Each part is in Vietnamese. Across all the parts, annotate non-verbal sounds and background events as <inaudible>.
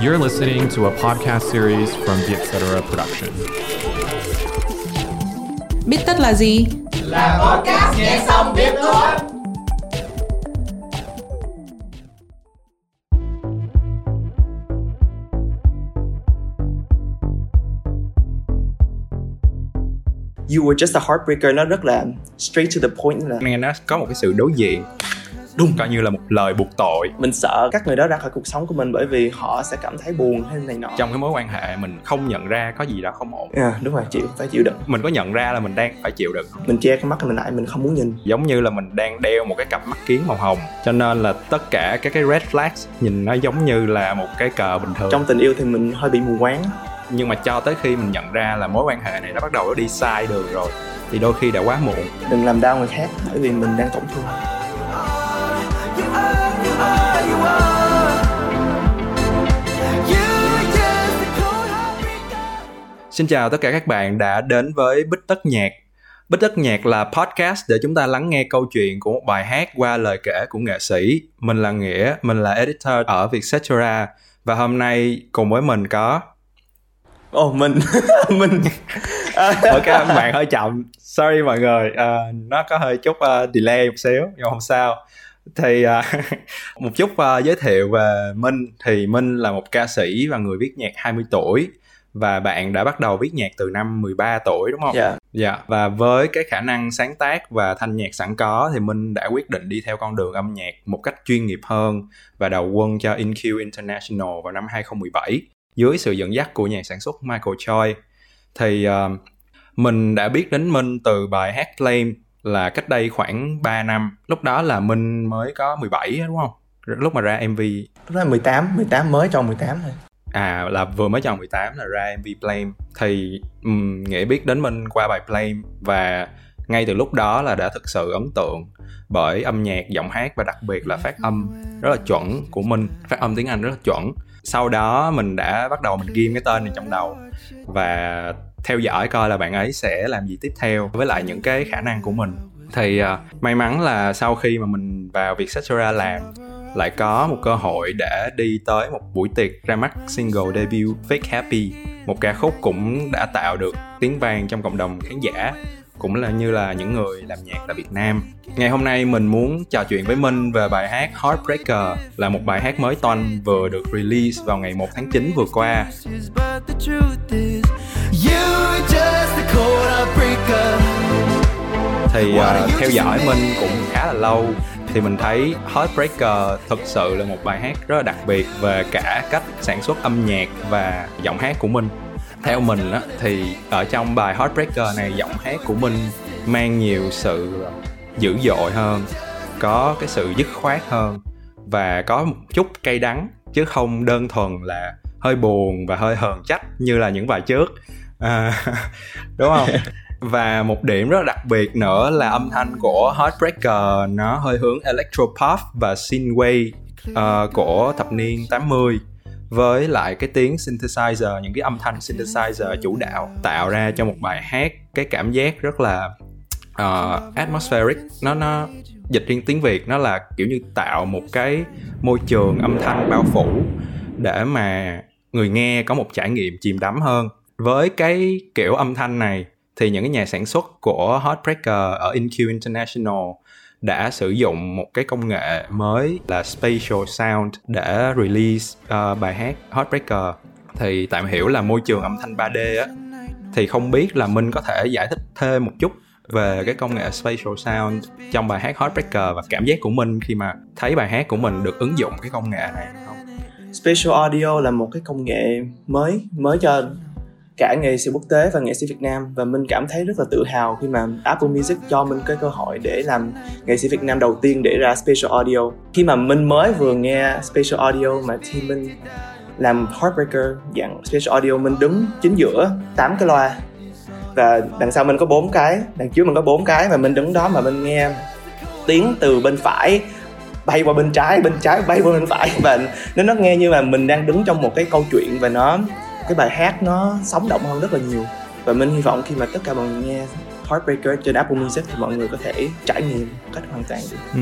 You're listening to a podcast series from the Etc. production. Biết tất là gì? Là podcast nghe xong biết thôi. You Were Just a Heartbreaker nó rất là straight to the point là nghe nó có một cái sự đối diện đúng coi như là một lời buộc tội. Mình sợ các người đó ra khỏi cuộc sống của mình bởi vì họ sẽ cảm thấy buồn hay này nọ. Trong cái mối quan hệ mình không nhận ra có gì đó không ổn. À, đúng rồi chịu phải chịu đựng. Mình có nhận ra là mình đang phải chịu đựng. Mình che cái mắt mình lại mình không muốn nhìn. Giống như là mình đang đeo một cái cặp mắt kiến màu hồng cho nên là tất cả các cái red flags nhìn nó giống như là một cái cờ bình thường. Trong tình yêu thì mình hơi bị mù quáng. Nhưng mà cho tới khi mình nhận ra là mối quan hệ này nó bắt đầu nó đi sai đường rồi thì đôi khi đã quá muộn. Đừng làm đau người khác bởi vì mình đang tổn thương Xin chào tất cả các bạn đã đến với Bích Tất Nhạc. Bích Tất Nhạc là podcast để chúng ta lắng nghe câu chuyện của một bài hát qua lời kể của nghệ sĩ. Mình là Nghĩa, mình là editor ở Vietcetera và hôm nay cùng với mình có Ồ oh, mình <laughs> mình <laughs> ok bạn hơi chậm sorry mọi người uh, nó có hơi chút uh, delay một xíu nhưng không sao thì uh, <laughs> một chút uh, giới thiệu về Minh thì Minh là một ca sĩ và người viết nhạc 20 tuổi và bạn đã bắt đầu viết nhạc từ năm 13 tuổi đúng không? Dạ. Yeah. Dạ. Và với cái khả năng sáng tác và thanh nhạc sẵn có thì Minh đã quyết định đi theo con đường âm nhạc một cách chuyên nghiệp hơn và đầu quân cho InQ International vào năm 2017 dưới sự dẫn dắt của nhà sản xuất Michael Choi. Thì uh, mình đã biết đến Minh từ bài hát Flame là cách đây khoảng 3 năm. Lúc đó là Minh mới có 17 đúng không? Lúc mà ra MV. Lúc đó 18, 18 mới tròn 18 thôi. À là vừa mới tròn 18 là ra MV Flame. Thì um, Nghĩa biết đến Minh qua bài Flame và ngay từ lúc đó là đã thực sự ấn tượng bởi âm nhạc, giọng hát và đặc biệt là phát âm rất là chuẩn của Minh, phát âm tiếng Anh rất là chuẩn. Sau đó mình đã bắt đầu mình ghim cái tên này trong đầu và theo dõi coi là bạn ấy sẽ làm gì tiếp theo với lại những cái khả năng của mình thì uh, may mắn là sau khi mà mình vào việc Vietcetera làm lại có một cơ hội để đi tới một buổi tiệc ra mắt single debut Fake Happy một ca khúc cũng đã tạo được tiếng vang trong cộng đồng khán giả cũng là như là những người làm nhạc tại Việt Nam. Ngày hôm nay mình muốn trò chuyện với Minh về bài hát Heartbreaker là một bài hát mới toanh vừa được release vào ngày 1 tháng 9 vừa qua. Thì uh, theo dõi Minh cũng khá là lâu. Thì mình thấy Heartbreaker thực sự là một bài hát rất là đặc biệt về cả cách sản xuất âm nhạc và giọng hát của mình. Theo mình á thì ở trong bài Heartbreaker này giọng hát của mình mang nhiều sự dữ dội hơn có cái sự dứt khoát hơn và có một chút cay đắng chứ không đơn thuần là hơi buồn và hơi hờn trách như là những bài trước à, <laughs> đúng không? Và một điểm rất đặc biệt nữa là âm thanh của Heartbreaker nó hơi hướng electropop và synthwave uh, của thập niên 80 với lại cái tiếng synthesizer những cái âm thanh synthesizer chủ đạo tạo ra cho một bài hát cái cảm giác rất là uh, atmospheric. Nó nó dịch riêng tiếng việt nó là kiểu như tạo một cái môi trường âm thanh bao phủ để mà người nghe có một trải nghiệm chìm đắm hơn với cái kiểu âm thanh này thì những cái nhà sản xuất của Heartbreaker ở InQ International đã sử dụng một cái công nghệ mới là spatial sound để release uh, bài hát Heartbreaker thì tạm hiểu là môi trường âm thanh 3D á thì không biết là Minh có thể giải thích thêm một chút về cái công nghệ spatial sound trong bài hát Heartbreaker và cảm giác của mình khi mà thấy bài hát của mình được ứng dụng cái công nghệ này không? Spatial audio là một cái công nghệ mới mới cho cả nghệ sĩ quốc tế và nghệ sĩ Việt Nam. Và mình cảm thấy rất là tự hào khi mà Apple Music cho mình cái cơ hội để làm nghệ sĩ Việt Nam đầu tiên để ra Spatial Audio. Khi mà mình mới vừa nghe Spatial Audio mà thì mình làm Heartbreaker dạng Spatial Audio mình đứng chính giữa tám cái loa. Và đằng sau mình có bốn cái, đằng trước mình có bốn cái và mình đứng đó mà mình nghe tiếng từ bên phải bay qua bên trái bên trái bay qua bên phải. Và nó nó nghe như là mình đang đứng trong một cái câu chuyện và nó cái bài hát nó sống động hơn rất là nhiều và mình hy vọng khi mà tất cả mọi người nghe Heartbreaker trên Apple Music thì mọi người có thể trải nghiệm cách hoàn toàn được. Ừ.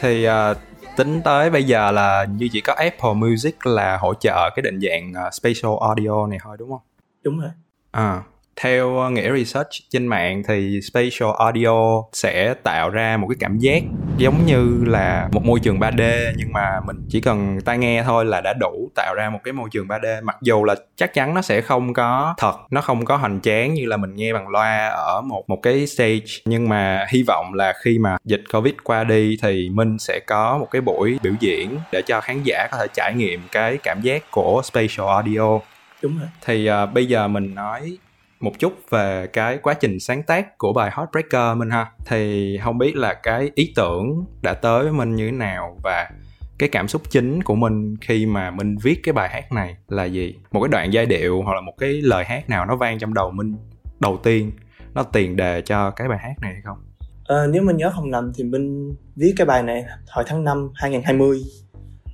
Thì uh, tính tới bây giờ là như chỉ có Apple Music là hỗ trợ cái định dạng uh, spatial audio này thôi đúng không? đúng rồi À, theo ờ, nghĩa research trên mạng thì spatial audio sẽ tạo ra một cái cảm giác giống như là một môi trường 3D nhưng mà mình chỉ cần tai nghe thôi là đã đủ tạo ra một cái môi trường 3D mặc dù là chắc chắn nó sẽ không có thật nó không có hoành tráng như là mình nghe bằng loa ở một một cái stage nhưng mà hy vọng là khi mà dịch Covid qua đi thì Minh sẽ có một cái buổi biểu diễn để cho khán giả có thể trải nghiệm cái cảm giác của spatial audio. Đúng rồi. Thì à, bây giờ mình nói một chút về cái quá trình sáng tác của bài Heartbreaker mình ha. Thì không biết là cái ý tưởng đã tới với mình như thế nào và cái cảm xúc chính của mình khi mà mình viết cái bài hát này là gì? Một cái đoạn giai điệu hoặc là một cái lời hát nào nó vang trong đầu mình đầu tiên nó tiền đề cho cái bài hát này hay không? À, nếu mình nhớ không lầm thì mình viết cái bài này hồi tháng 5 2020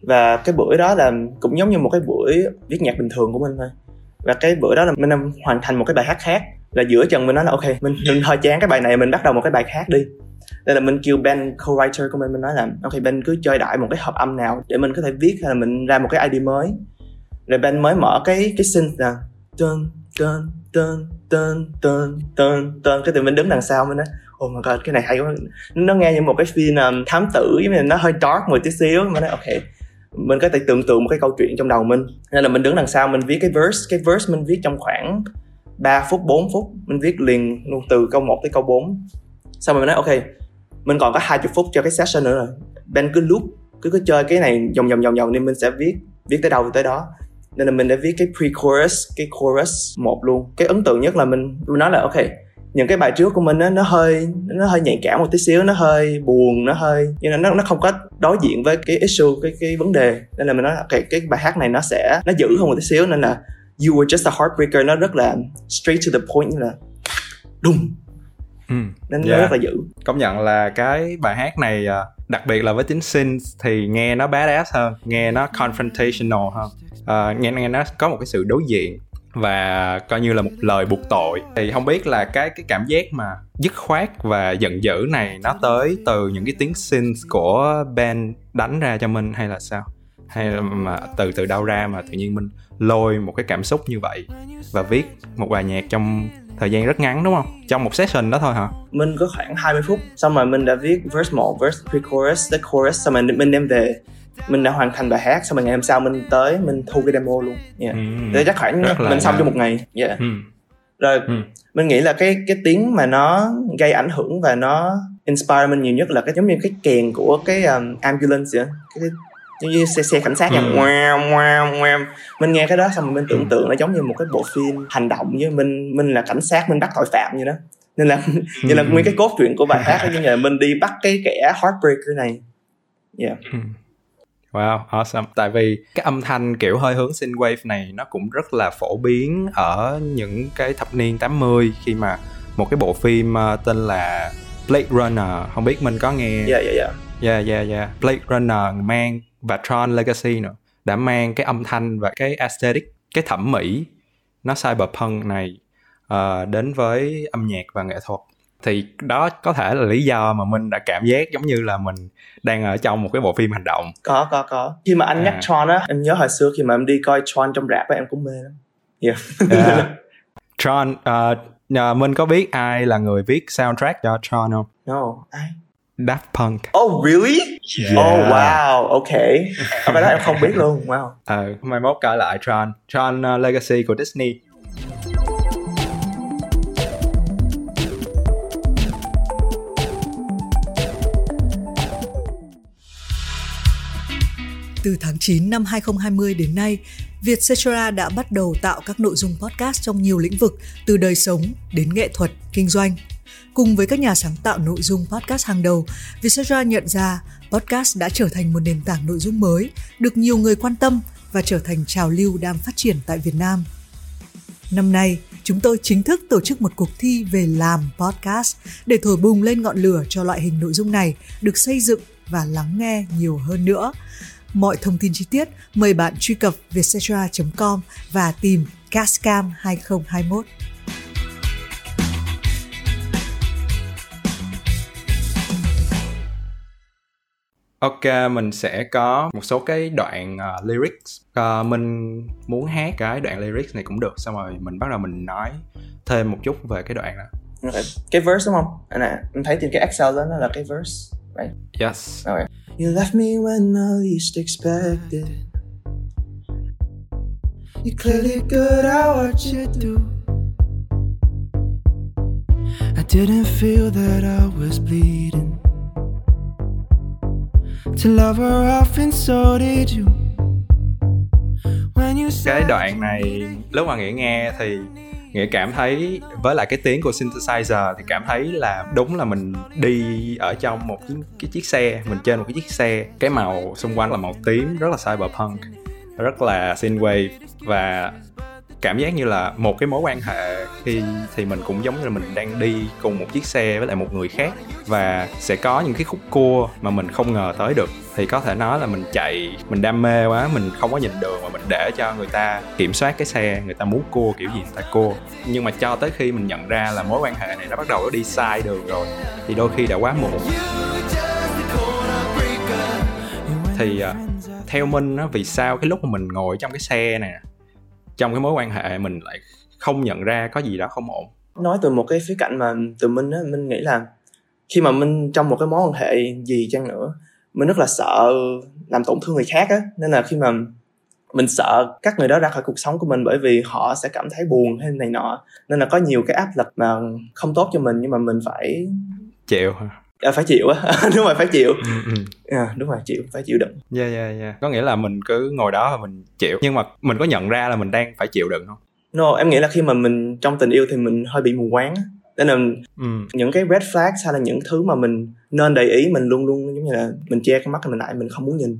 và cái buổi đó là cũng giống như một cái buổi viết nhạc bình thường của mình thôi và cái bữa đó là mình hoàn thành một cái bài hát khác là giữa chừng mình nói là ok mình mình hơi chán cái bài này mình bắt đầu một cái bài khác đi. Đây là mình kêu Ben co-writer của mình mình nói là ok Ben cứ chơi đại một cái hợp âm nào để mình có thể viết hay là mình ra một cái id mới. Rồi Ben mới mở cái cái synth là tơn tơn tơn tơn tơn tơn tơn. Cái từ mình đứng đằng sau mình nói oh my god cái này hay quá. Nó nghe như một cái phim um, thám tử với mình nó hơi dark một tí xíu. Mình nói ok mình có thể tưởng tượng một cái câu chuyện trong đầu mình. Nên là mình đứng đằng sau, mình viết cái verse cái verse mình viết trong khoảng 3 phút 4 phút, mình viết liền luôn từ câu 1 tới câu 4 xong rồi mình nói, ok, mình còn có 20 phút cho cái session nữa rồi. Ben cứ loop, cứ cứ chơi cái này vòng vòng vòng vòng nên mình sẽ viết viết tới đâu thì tới đó. Nên là mình đã viết cái pre-chorus, cái chorus một luôn. Cái ấn tượng nhất là mình mình nói là, ok những cái bài trước của mình á, nó hơi nó hơi nhạy cảm một tí xíu nó hơi buồn nó hơi như là nó nó không có đối diện với cái issue cái cái vấn đề. Nên là mình nói ok cái bài hát này nó sẽ nó giữ hơn một tí xíu nên là you were just a heartbreaker nó rất là straight to the point như là đùng. Ừ. nên Dạ. nó rất là giữ công nhận là cái bài hát này à, đặc biệt là với tính synth thì nghe nó badass hơn nghe nó confrontational hơn. À, nghe nghe nó có một cái sự đối diện và coi như là một lời buộc tội. Thì không biết là cái cái cảm giác mà dứt khoát và giận dữ này nó tới từ những cái tiếng synth của Ben đánh ra cho mình hay là sao? Hay là mà từ từ đâu ra mà tự nhiên mình lôi một cái cảm xúc như vậy và viết một bài nhạc trong thời gian rất ngắn đúng không? Trong một session đó thôi hả? Mình có khoảng 20 phút xong rồi mình đã viết verse 1, verse pre-chorus, the chorus xong rồi mình đem về mình đã hoàn thành bài hát xong rồi ngày hôm sau mình tới mình thu cái demo luôn yeah. Ừ. Thế chắc khoảng Rất mình xong trong một ngày yeah. Ừ. rồi Ừ. mình nghĩ là cái cái tiếng mà nó gây ảnh hưởng và nó inspire mình nhiều nhất là cái giống như cái kèn của cái um, ambulance vậy cái, cái giống như xe, xe cảnh sát nha Ừ. ngoao mình nghe cái đó xong rồi mình tưởng tượng nó giống như một cái bộ phim hành động với mình mình là cảnh sát mình bắt tội phạm như đó nên là <laughs> như là Ừ. nguyên cái cốt truyện của bài hát như là mình đi bắt cái kẻ heartbreaker này yeah. Wow, awesome. Tại vì cái âm thanh kiểu hơi hướng synthwave này nó cũng rất là phổ biến ở những cái thập niên 80 khi mà một cái bộ phim uh, tên là Blade Runner, không biết mình có nghe yeah yeah yeah Yeah, yeah, yeah. Blade Runner mang và Tron Legacy nữa đã mang cái âm thanh và cái aesthetic, cái thẩm mỹ nó cyberpunk này ờ, đến với âm nhạc và nghệ thuật. Thì đó có thể là lý do mà mình đã cảm giác giống như là mình đang ở trong một cái bộ phim hành động. có có có khi mà anh nhắc À. Tron á em nhớ hồi xưa khi mà em đi coi Tron trong rạp á em cũng mê lắm yeah. <laughs> Yeah. Tron, uh, uh, mình có biết ai là người viết soundtrack cho Tron không? no ai Daft Punk. Oh really? Yeah. Oh wow, okay. Cái đó em không <laughs> biết luôn. Wow. Ờ, mai mốt coi lại Tron. Tron uh, Legacy của Disney. Từ tháng 9 năm 2020 đến nay, Vietcetera đã bắt đầu tạo các nội dung podcast trong nhiều lĩnh vực từ đời sống đến nghệ thuật, kinh doanh. Cùng với các nhà sáng tạo nội dung podcast hàng đầu, Vietcetera nhận ra podcast đã trở thành một nền tảng nội dung mới, được nhiều người quan tâm và trở thành trào lưu đang phát triển tại Việt Nam. Năm nay, chúng tôi chính thức tổ chức một cuộc thi về làm podcast để thổi bùng lên ngọn lửa cho loại hình nội dung này được xây dựng và lắng nghe nhiều hơn nữa. Mọi thông tin chi tiết mời bạn truy cập vietcetera.com và tìm Cascam 2021. Ok, mình sẽ có một số cái đoạn uh, lyrics. Uh, mình muốn hát cái đoạn lyrics này cũng được. Xong rồi mình bắt đầu mình nói thêm một chút về cái đoạn đó. Cái verse đúng không anh à, em thấy trên cái Excel đó nó là cái verse right Yes. okay. You left me when I least expected You're clearly good at what you do I didn't feel that I was bleeding. To love her off, and so did you. When you Cái said đoạn này lúc mà Nghĩa nghe thì Nghĩa cảm thấy với lại cái tiếng của synthesizer thì cảm thấy là đúng là mình đi ở trong một cái, cái chiếc xe, mình trên một cái chiếc xe. Cái màu xung quanh là màu tím rất là cyberpunk, rất là synthwave và cảm giác như là một cái mối quan hệ khi thì mình cũng giống như là mình đang đi cùng một chiếc xe với lại một người khác và sẽ có những cái khúc cua mà mình không ngờ tới được. Thì có thể nói là mình chạy mình đam mê quá mình không có nhìn đường mà mình để cho người ta kiểm soát cái xe người ta muốn cua kiểu gì người ta cua. Nhưng mà cho tới khi mình nhận ra là mối quan hệ này nó bắt đầu đi sai đường rồi thì đôi khi đã quá muộn. Thì à, theo minh á vì sao cái lúc mà mình ngồi trong cái xe này nè, trong cái mối quan hệ mình lại không nhận ra có gì đó không ổn. Nói từ một cái khía cạnh mà từ minh á minh nghĩ là khi mà minh trong một cái mối quan hệ gì chăng nữa mình rất là sợ làm tổn thương người khác á. Nên là khi mà mình sợ các người đó ra khỏi cuộc sống của mình bởi vì họ sẽ cảm thấy buồn hay này nọ. Nên là có nhiều cái áp lực mà không tốt cho mình nhưng mà mình phải chịu à, phải chịu á <laughs> đúng rồi phải chịu ừ, ừ. à, đúng rồi chịu phải chịu đựng Yeah, yeah, yeah. Có nghĩa là mình cứ ngồi đó và mình chịu Nhưng mà mình có nhận ra là mình đang phải chịu đựng không? no em nghĩ là khi mà mình trong tình yêu thì mình hơi bị mù quáng nên là Ừ. những cái red flags hay là những thứ mà mình nên để ý mình luôn luôn giống như là mình che cái mắt mình lại mình không muốn nhìn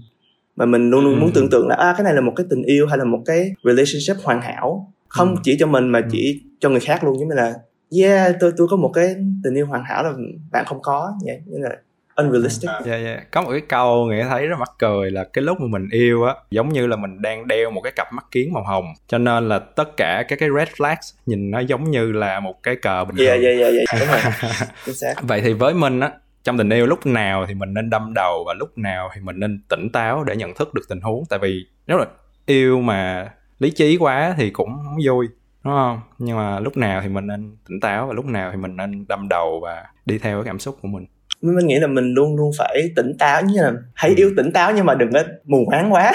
mà mình luôn luôn Ừ. muốn tưởng tượng là à cái này là một cái tình yêu hay là một cái relationship hoàn hảo không Ừ. chỉ cho mình mà chỉ cho người khác luôn giống như là yeah tôi tôi có một cái tình yêu hoàn hảo là bạn không có vậy như là unrealistic. Yeah, yeah. Có một cái câu nghĩa thấy rất mắc cười là cái lúc mà mình yêu á Giống như là mình đang đeo một cái cặp mắt kiến màu hồng. Cho nên là tất cả các cái red flags nhìn nó giống như là một cái cờ bình thường. yeah yeah yeah, yeah. đúng rồi. <laughs> Chính xác. Vậy thì với mình á trong tình yêu lúc nào thì mình nên đâm đầu và lúc nào thì mình nên tỉnh táo để nhận thức được tình huống. Tại vì nếu là yêu mà lý trí quá thì cũng không vui đúng không nhưng mà lúc nào thì mình nên tỉnh táo và lúc nào thì mình nên đâm đầu và đi theo cái cảm xúc của mình mình nghĩ là mình luôn luôn phải tỉnh táo như là hãy Ừ. yêu tỉnh táo nhưng mà đừng có mù quáng quá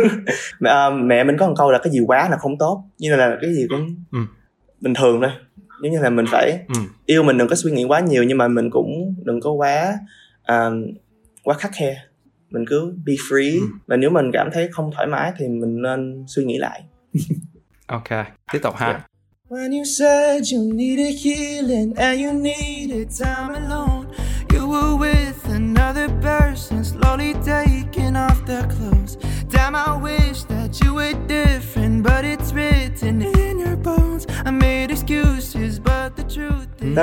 <laughs> mẹ, à, mẹ mình có một câu là cái gì quá là không tốt như là cái gì cũng Ừ. bình thường thôi giống như là mình phải ừ. yêu mình đừng có suy nghĩ quá nhiều nhưng mà mình cũng đừng có quá à, quá khắc khe mình cứ be free Ừ. và nếu mình cảm thấy không thoải mái thì mình nên suy nghĩ lại <laughs> ok tiếp tục ha Yeah. When you said you needed healing and you needed time alone, you were with another person, slowly taking off their clothes. Damn, I wish that you were different, but it's written in your bones. I made excuses, but the truth is.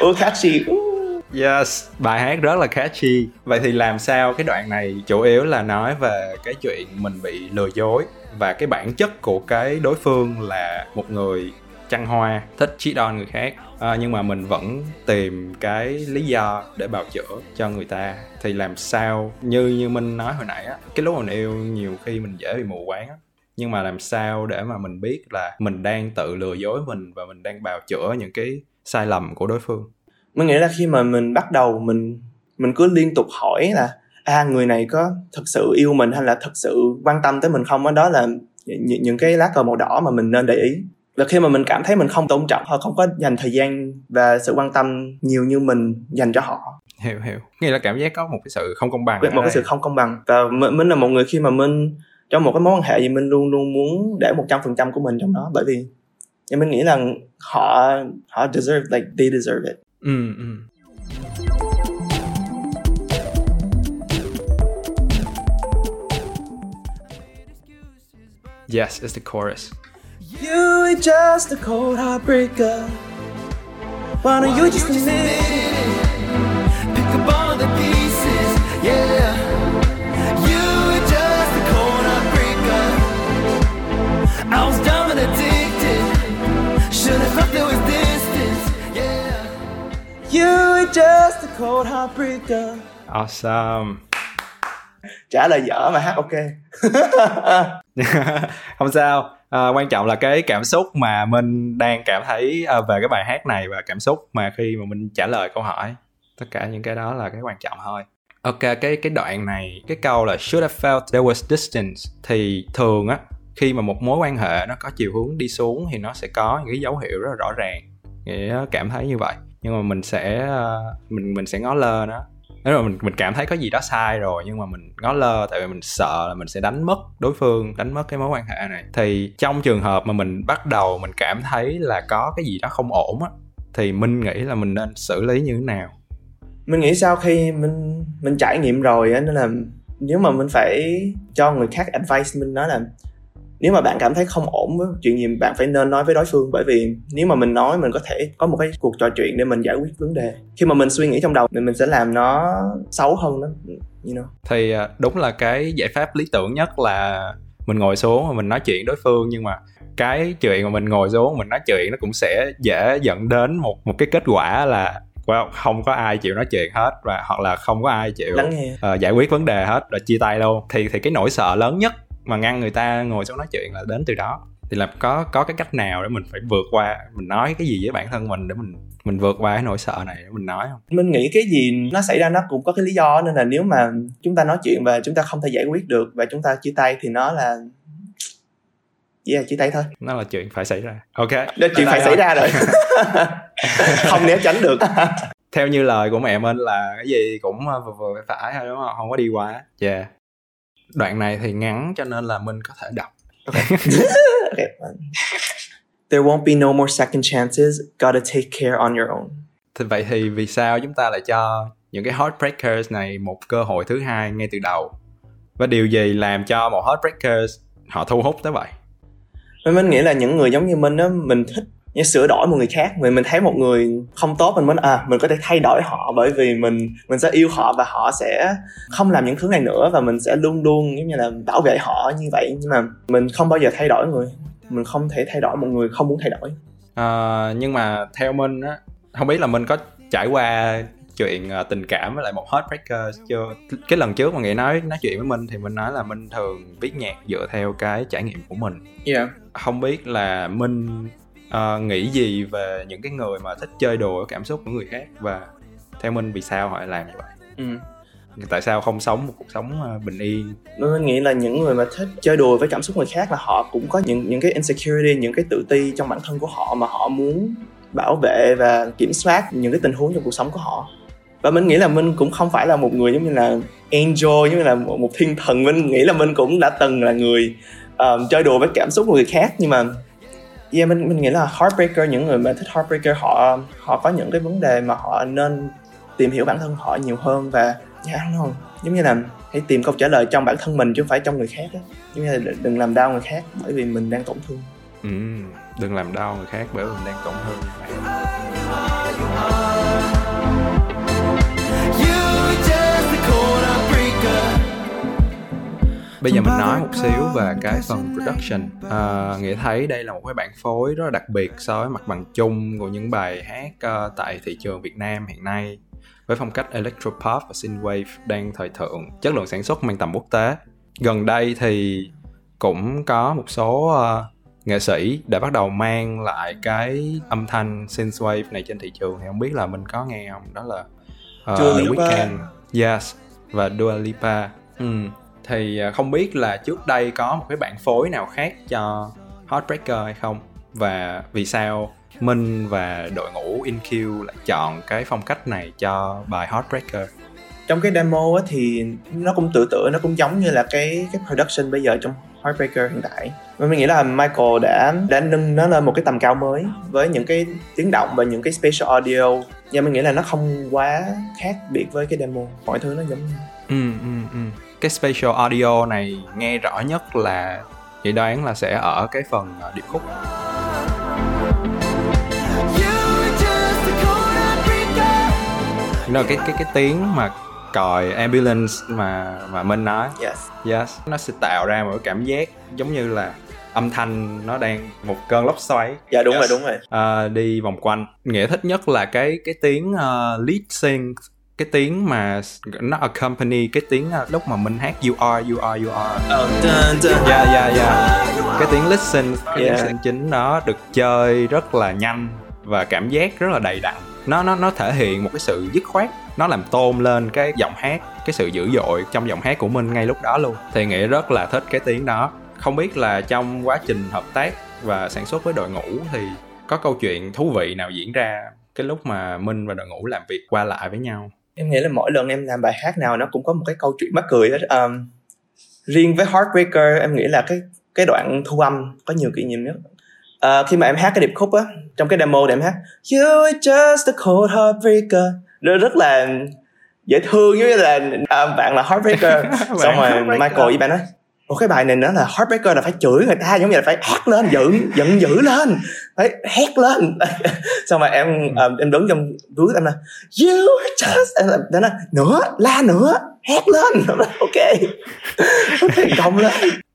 Ủa catchy Ooh. Yes, bài hát rất là catchy. Vậy thì làm sao cái đoạn này chủ yếu là nói về cái chuyện mình bị lừa dối và cái bản chất của cái đối phương là một người trăng hoa. Thích cheat on người khác. À, nhưng mà mình vẫn tìm cái lý do để bào chữa cho người ta. Thì làm sao như như minh nói hồi nãy á cái lúc mình yêu nhiều khi mình dễ bị mù quáng á. Nhưng mà làm sao để mà mình biết là mình đang tự lừa dối mình và mình đang bào chữa những cái sai lầm của đối phương? Mình nghĩ là khi mà mình bắt đầu mình mình cứ liên tục hỏi là à người này có thực sự yêu mình hay là thực sự quan tâm tới mình không? Đó là những, những cái lá cờ màu đỏ mà mình nên để ý. Và khi mà mình cảm thấy mình không tôn trọng hoặc không có dành thời gian và sự quan tâm nhiều như mình dành cho họ. Hiểu hiểu. Nghĩa là cảm giác có một cái sự không công bằng một cái đây. sự không công bằng. Và mình, mình là một người khi mà mình trong một cái mối quan hệ gì mình luôn luôn muốn để một trăm phần trăm của mình trong đó. Bởi vì mình nghĩ là họ họ deserve like they deserve it. Ừ ừ yes it's the chorus You ain't just a cold heartbreaker. Why don't you just admit it? Pick up all the pieces, yeah. You were just a cold heartbreaker. I was dumb and addicted. Should've thought there was distance, yeah. You ain't just a cold heartbreaker. awesome trả lời dở mà hát ok <laughs> <laughs> không sao. À, quan trọng là cái cảm xúc mà mình đang cảm thấy à, về cái bài hát này và cảm xúc mà khi mà mình trả lời câu hỏi. Tất cả những cái đó là cái quan trọng thôi. Ok cái cái đoạn này cái câu là should have felt there was distance? Thì thường á khi mà một mối quan hệ nó có chiều hướng đi xuống thì nó sẽ có những cái dấu hiệu rất là rõ ràng. Nghĩa cảm thấy như vậy. Nhưng mà mình sẽ à, mình mình sẽ ngó lơ nó nếu mà mình mình cảm thấy có gì đó sai rồi nhưng mà mình ngó lơ, tại vì mình sợ là mình sẽ đánh mất đối phương, đánh mất cái mối quan hệ này. Thì trong trường hợp mà mình bắt đầu mình cảm thấy là có cái gì đó không ổn á, thì minh nghĩ là mình nên xử lý như thế nào? Mình nghĩ sau khi mình mình trải nghiệm rồi á, nên là nếu mà mình phải cho người khác advice mình nói là nếu mà bạn cảm thấy không ổn với chuyện gì bạn phải nên nói với đối phương. Bởi vì nếu mà mình nói mình có thể có một cái cuộc trò chuyện để mình giải quyết vấn đề. Khi mà mình suy nghĩ trong đầu thì mình sẽ làm nó xấu hơn đó you know. Thì à, đúng là cái giải pháp lý tưởng nhất là mình ngồi xuống và mình nói chuyện đối phương. Nhưng mà cái chuyện mà mình ngồi xuống mình nói chuyện nó cũng sẽ dễ dẫn đến một một cái kết quả là well, không có ai chịu nói chuyện hết và hoặc là không có ai chịu uh, giải quyết vấn đề hết rồi chia tay luôn thì thì cái nỗi sợ lớn nhất mà ngăn người ta ngồi xuống nói chuyện là đến từ đó. Thì là có có cái cách nào để mình phải vượt qua mình nói cái gì với bản thân mình để mình mình vượt qua cái nỗi sợ này để mình nói không? Mình nghĩ cái gì nó xảy ra nó cũng có cái lý do nên là nếu mà chúng ta nói chuyện và chúng ta không thể giải quyết được và chúng ta chia tay thì nó là yeah chia tay thôi. Nó là chuyện phải xảy ra. Ok. Đó chuyện phải xảy ra rồi. <laughs> Không né tránh được. <laughs> Theo như lời của mẹ mình là cái gì cũng vừa vừa phải thôi đúng không? Không có đi quá. Yeah đoạn này thì ngắn cho nên là mình có thể đọc okay. <laughs> There won't be no more second chances. Gotta take care on your own. Thì vậy thì vì sao chúng ta lại cho những cái heartbreakers này một cơ hội thứ hai ngay từ đầu? Và điều gì làm cho một heartbreakers họ thu hút tới vậy? Mình nghĩ là những người giống như mình đó, mình thích như sửa đổi một người khác. Mình mình thấy một người không tốt mình muốn à mình có thể thay đổi họ bởi vì mình mình sẽ yêu họ và họ sẽ không làm những thứ này nữa và mình sẽ luôn luôn giống như là bảo vệ họ như vậy. Nhưng mà mình không bao giờ thay đổi người. Mình không thể thay đổi một người không muốn thay đổi. À, nhưng mà theo mình á không biết là mình có trải qua chuyện uh, tình cảm với lại một heartbreaker chưa? Cái lần trước mà nghĩ nói nói chuyện với mình thì mình nói là mình thường viết nhạc dựa theo cái trải nghiệm của mình. Yeah. không biết là mình uh, nghĩ gì về những cái người mà thích chơi đùa cảm xúc của người khác và theo mình vì sao họ lại làm như vậy? Ừ. tại sao không sống một cuộc sống uh, bình yên? Mình nghĩ là những người mà thích chơi đùa với cảm xúc người khác là họ cũng có những những cái insecurity những cái tự ti trong bản thân của họ mà họ muốn bảo vệ và kiểm soát những cái tình huống trong cuộc sống của họ. Và mình nghĩ là mình cũng không phải là một người giống như là angel giống như là một, một thiên thần. Mình nghĩ là mình cũng đã từng là người um, chơi đùa với cảm xúc của người khác nhưng mà yeah mình mình nghĩ là heartbreaker những người mà thích heartbreaker họ họ có những cái vấn đề mà họ nên tìm hiểu bản thân họ nhiều hơn và yeah, không giống như là hãy tìm câu trả lời trong bản thân mình chứ không phải trong người khác đó. giống như là đừng làm đau người khác bởi vì mình đang tổn thương. Ừ, đừng làm đau người khác bởi vì mình đang tổn thương. Bây giờ mình nói một xíu về cái phần production. À, Nghĩa thấy đây là một cái bản phối rất là đặc biệt so với mặt bằng chung của những bài hát uh, tại thị trường Việt Nam hiện nay với phong cách electropop và synthwave đang thời thượng chất lượng sản xuất mang tầm quốc tế. Gần đây thì cũng có một số uh, nghệ sĩ đã bắt đầu mang lại cái âm thanh synthwave này trên thị trường thì không biết là mình có nghe không? Đó là uh, The Weeknd yes và Dua Lipa. Ừ thì à, không biết là trước đây có một cái bản phối nào khác cho Heartbreaker hay không? Và vì sao Minh và đội ngũ InQ lại chọn cái phong cách này cho bài Heartbreaker? Trong cái demo á thì nó cũng tự tự nó cũng giống như là cái cái production bây giờ trong Heartbreaker hiện tại. Và mình nghĩ là Michael đã đã nâng nó lên một cái tầm cao mới với những cái tiếng động và những cái spatial audio. Và mình nghĩ là nó không quá khác biệt với cái demo mọi thứ nó giống nhau. Ừ ừ ừ cái spatial audio này nghe rõ nhất là chị đoán là sẽ ở cái phần ờ, điệp khúc. Nó cái cái cái tiếng mà còi ambulance mà mà Minh nói. Yes. yes. Nó sẽ tạo ra một cái cảm giác giống như là âm thanh nó đang một cơn lốc xoáy. Dạ đúng yes. rồi đúng rồi. À, đi vòng quanh. Nghĩa thích nhất là cái cái tiếng uh, lead sync cái tiếng mà nó accompany cái tiếng à, lúc mà mình hát you are you are you are. Ờ, dun, dun. yeah yeah yeah. Cái tiếng listen cái Yeah. listen chính nó được chơi rất là nhanh và cảm giác rất là đầy đặn. Nó nó nó thể hiện một cái sự dứt khoát nó làm tôn lên cái giọng hát cái sự dữ dội trong giọng hát của mình ngay lúc đó luôn. Thì nghĩa rất là thích cái tiếng đó. Không biết là trong quá trình hợp tác và sản xuất với đội ngũ thì có câu chuyện thú vị nào diễn ra cái lúc mà minh và đội ngũ làm việc qua lại với nhau em nghĩ là mỗi lần em làm bài hát nào nó cũng có một cái câu chuyện mắc cười hết. Um, riêng với Heartbreaker em nghĩ là cái cái đoạn thu âm có nhiều kỷ niệm nhất. Ờ, khi mà em hát cái điệp khúc á trong cái demo thì em hát You are just a cold heartbreaker. Nó rất là dễ thương như là à, bạn là heartbreaker. <laughs> Xong rồi Heartbreaker. Michael với bạn nói Ủa cái bài này nó là heartbreaker là phải chửi người ta giống như là phải hét lên giận giận dữ lên. Phải hét lên. <laughs> Xong rồi em um, em đứng trong booth em là you just em là nói nữa la nữa hét lên. Nói, ok. <laughs> Ok công lên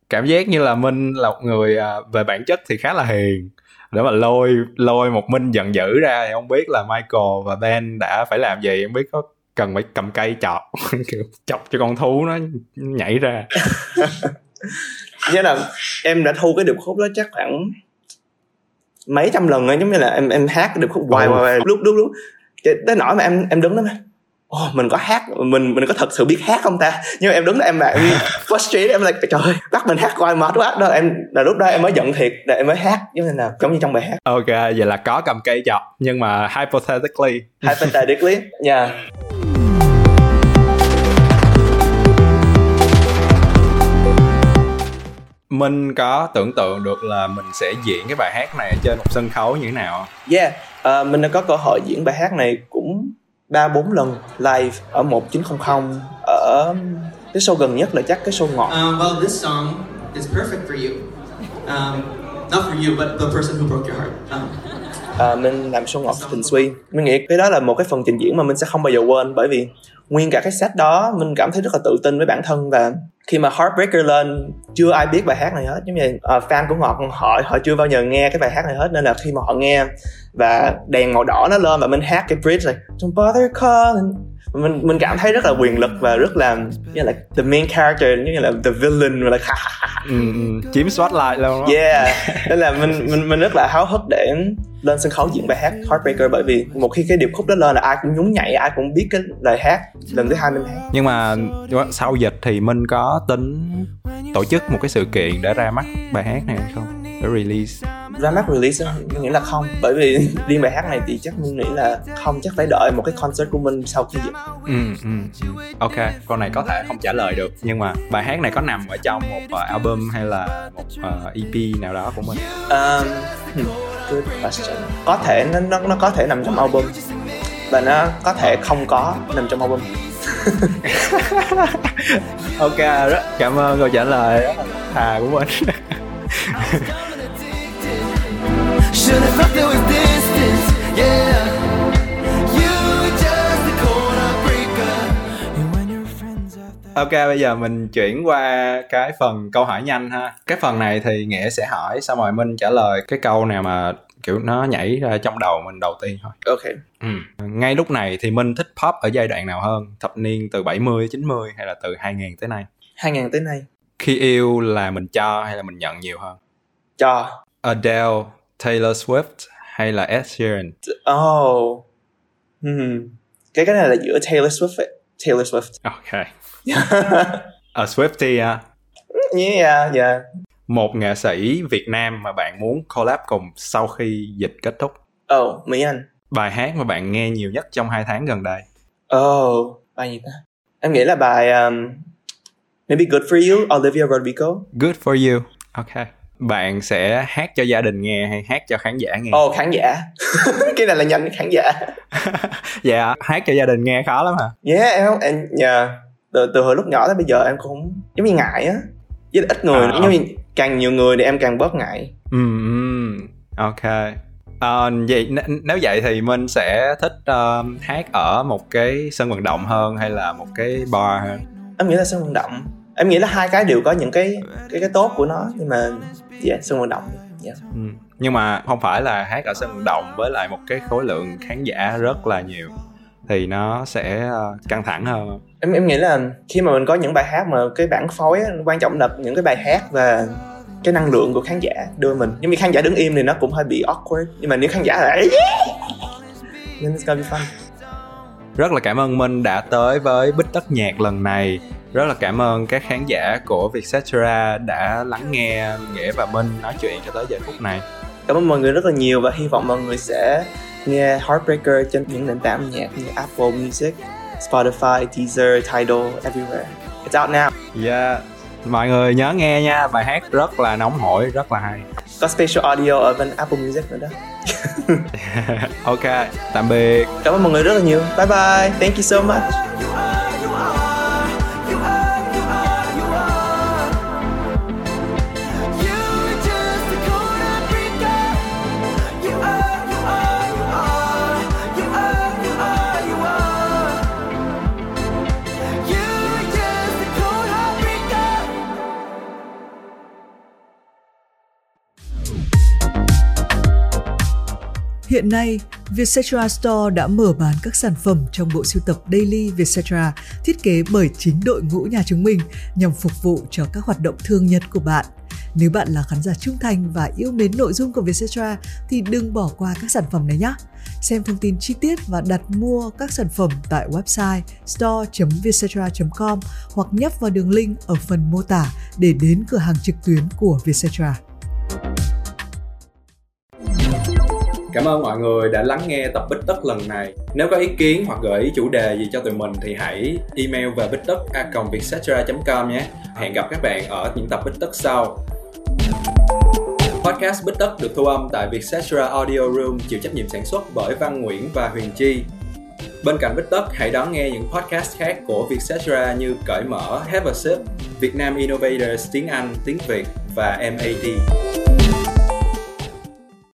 cảm giác như là minh là một người à, về bản chất thì khá là hiền. Để mà lôi lôi một minh giận dữ ra thì không biết là michael và ben đã phải làm gì không biết có cần phải cầm cây chọc <laughs> chọc cho con thú nó nhảy ra như là em đã thu cái điệp khúc đó chắc khoảng mấy trăm lần rồi giống như là em em hát cái điệp khúc hoài hoài lúc lúc lúc. Tới nỗi mà em em đứng đó mà Ồ, mình có hát mình mình có thật sự biết hát không ta? Nhưng mà em đứng đó em em frustrated em là trời ơi bắt mình hát hoài mệt quá đó em là lúc đó em mới giận thiệt là em mới hát giống như là giống như trong bài hát. Ok vậy là có cầm cây chọc nhưng mà hypothetically. Hypothetically yeah minh có tưởng tượng được là mình sẽ diễn cái bài hát này trên một sân khấu như thế nào? Yeah, ờ, mình đã có cơ hội diễn bài hát này cũng ba bốn lần live ở 1900 ở cái show gần nhất là chắc cái show ngọt. Um, well, this song is perfect for you. Um, not for you, but the person who broke your heart. Um, Ờ, mình làm show ngọt Tình Suy. Mình nghĩ cái đó là một cái phần trình diễn mà mình sẽ không bao giờ quên bởi vì nguyên cả cái set đó mình cảm thấy rất là tự tin với bản thân và khi mà Heartbreaker lên chưa ai biết bài hát này hết. Giống như ờ, fan của Ngọt họ họ chưa bao giờ nghe cái bài hát này hết nên là khi mà họ nghe và đèn màu đỏ nó lên và mình hát cái bridge này Don't bother calling. Mình mình cảm thấy rất là quyền lực và rất là như là the main character như là the villain là <laughs> ừ, ừ, chiếm spotlight luôn đó. yeah. Nên là mình mình mình rất là háo hức để lên sân khấu diễn bài hát Heartbreaker bởi vì một khi cái điệp khúc đó lên là ai cũng nhún nhảy, ai cũng biết cái lời hát lần thứ hai mình hát. Nhưng mà sau dịch thì mình có tính tổ chức một cái sự kiện để ra mắt bài hát này hay không? Release. Ra mắt release mình nghĩ là không. Bởi vì <laughs> riêng bài hát này thì chắc mình nghĩ là không chắc phải đợi một cái concert của mình sau khi dịch. Ừ, ừ, ok con này có thể không trả lời được nhưng mà bài hát này có nằm ở trong một uh, album hay là một uh, EP nào đó của mình? Um, good question. Có thể nó nó nó có thể nằm trong album. Và nó có thể không có nằm trong album. <laughs> Ok rất cảm ơn câu trả lời rất là thà của mình <laughs> Should have felt there was distance, yeah. Ok bây giờ mình chuyển qua cái phần câu hỏi nhanh ha cái phần này thì nghĩa sẽ hỏi xong rồi minh trả lời cái câu nào mà kiểu nó nhảy ra trong đầu mình đầu tiên thôi ok Ừ. Ngay lúc này thì Minh thích pop ở giai đoạn nào hơn? Thập niên từ 70 90 hay là từ 2000 tới nay? 2000 tới nay Khi yêu là mình cho hay là mình nhận nhiều hơn? cho Adele, Taylor Swift hay là Ed Sheeran? oh hmm. cái cái này là giữa Taylor Swift ấy. Taylor Swift Ok. Ở <laughs> Swiftie à, yeah yeah một nghệ sĩ Việt Nam mà bạn muốn collab cùng sau khi dịch kết thúc. oh Mỹ Anh Bài hát mà bạn nghe nhiều nhất trong hai tháng gần đây. oh bài gì ta em nghĩ là bài um, maybe Good for You Olivia Rodrigo Good for you. Ok. Bạn sẽ hát cho gia đình nghe hay hát cho khán giả nghe? oh khán giả <laughs> cái này là nhanh khán giả <laughs> Dạ, hát cho gia đình nghe khó lắm hả? yeah em không em yeah. từ từ hồi lúc nhỏ tới bây giờ em cũng giống như ngại á với ít người À. giống như càng nhiều người thì em càng bớt ngại Ừ, ừ, ok. Ờ, vậy n- nếu vậy thì mình sẽ thích ờ, hát ở một cái sân vận động hơn hay là một cái bar hơn. em nghĩ là sân vận động em nghĩ là hai cái đều có những cái cái cái tốt của nó nhưng mà yeah, sân vận động. Yeah. Ừ. Nhưng mà không phải là hát ở sân vận động với lại một cái khối lượng khán giả rất là nhiều thì nó sẽ ờ, căng thẳng hơn em em nghĩ là khi mà mình có những bài hát mà cái bản phối á, quan trọng là những cái bài hát và cái năng lượng của khán giả đưa mình. Nhưng mà khán giả đứng im thì nó cũng hơi bị awkward nhưng mà nếu khán giả là nên it's gonna be fun. Rất là cảm ơn Minh đã tới với Bích Tất Nhạc lần này rất là cảm ơn các khán giả của Vietcetera đã lắng nghe Nghĩa và Minh nói chuyện cho tới giờ phút này cảm ơn mọi người rất là nhiều và hy vọng mọi người sẽ nghe Heartbreaker trên những nền tảng nhạc như Apple Music, Spotify, Deezer, Tidal, everywhere. It's out now. Yeah. Mọi người nhớ nghe nha, bài hát rất là nóng hổi, rất là hay. Có special audio ở bên Apple Music nữa đó. <laughs> ok, tạm biệt. Cảm ơn mọi người rất là nhiều. Bye bye. Thank you so much. Hiện nay, Vietcetera Store đã mở bán các sản phẩm trong bộ sưu tập Daily Vietcetera thiết kế bởi chính đội ngũ nhà chúng mình nhằm phục vụ cho các hoạt động thường nhật của bạn. Nếu bạn là khán giả trung thành và yêu mến nội dung của Vietcetera thì đừng bỏ qua các sản phẩm này nhé. Xem thông tin chi tiết và đặt mua các sản phẩm tại website store.vietcetera.com hoặc nhấp vào đường link ở phần mô tả để đến cửa hàng trực tuyến của Vietcetera. Cảm ơn mọi người đã lắng nghe tập Bích Tất lần này. Nếu có ý kiến hoặc gợi ý chủ đề gì cho tụi mình thì hãy email về bích tất com nhé. Hẹn gặp các bạn ở những tập Bích Tất sau. Podcast Bích Tất được thu âm tại Vietcetera Audio Room chịu trách nhiệm sản xuất bởi Văn Nguyễn và Huyền Chi. Bên cạnh Bích Tất, hãy đón nghe những podcast khác của Vietcetera như Cởi Mở, Have a Sip, Việt Nam Innovators tiếng Anh, tiếng Việt và MAD.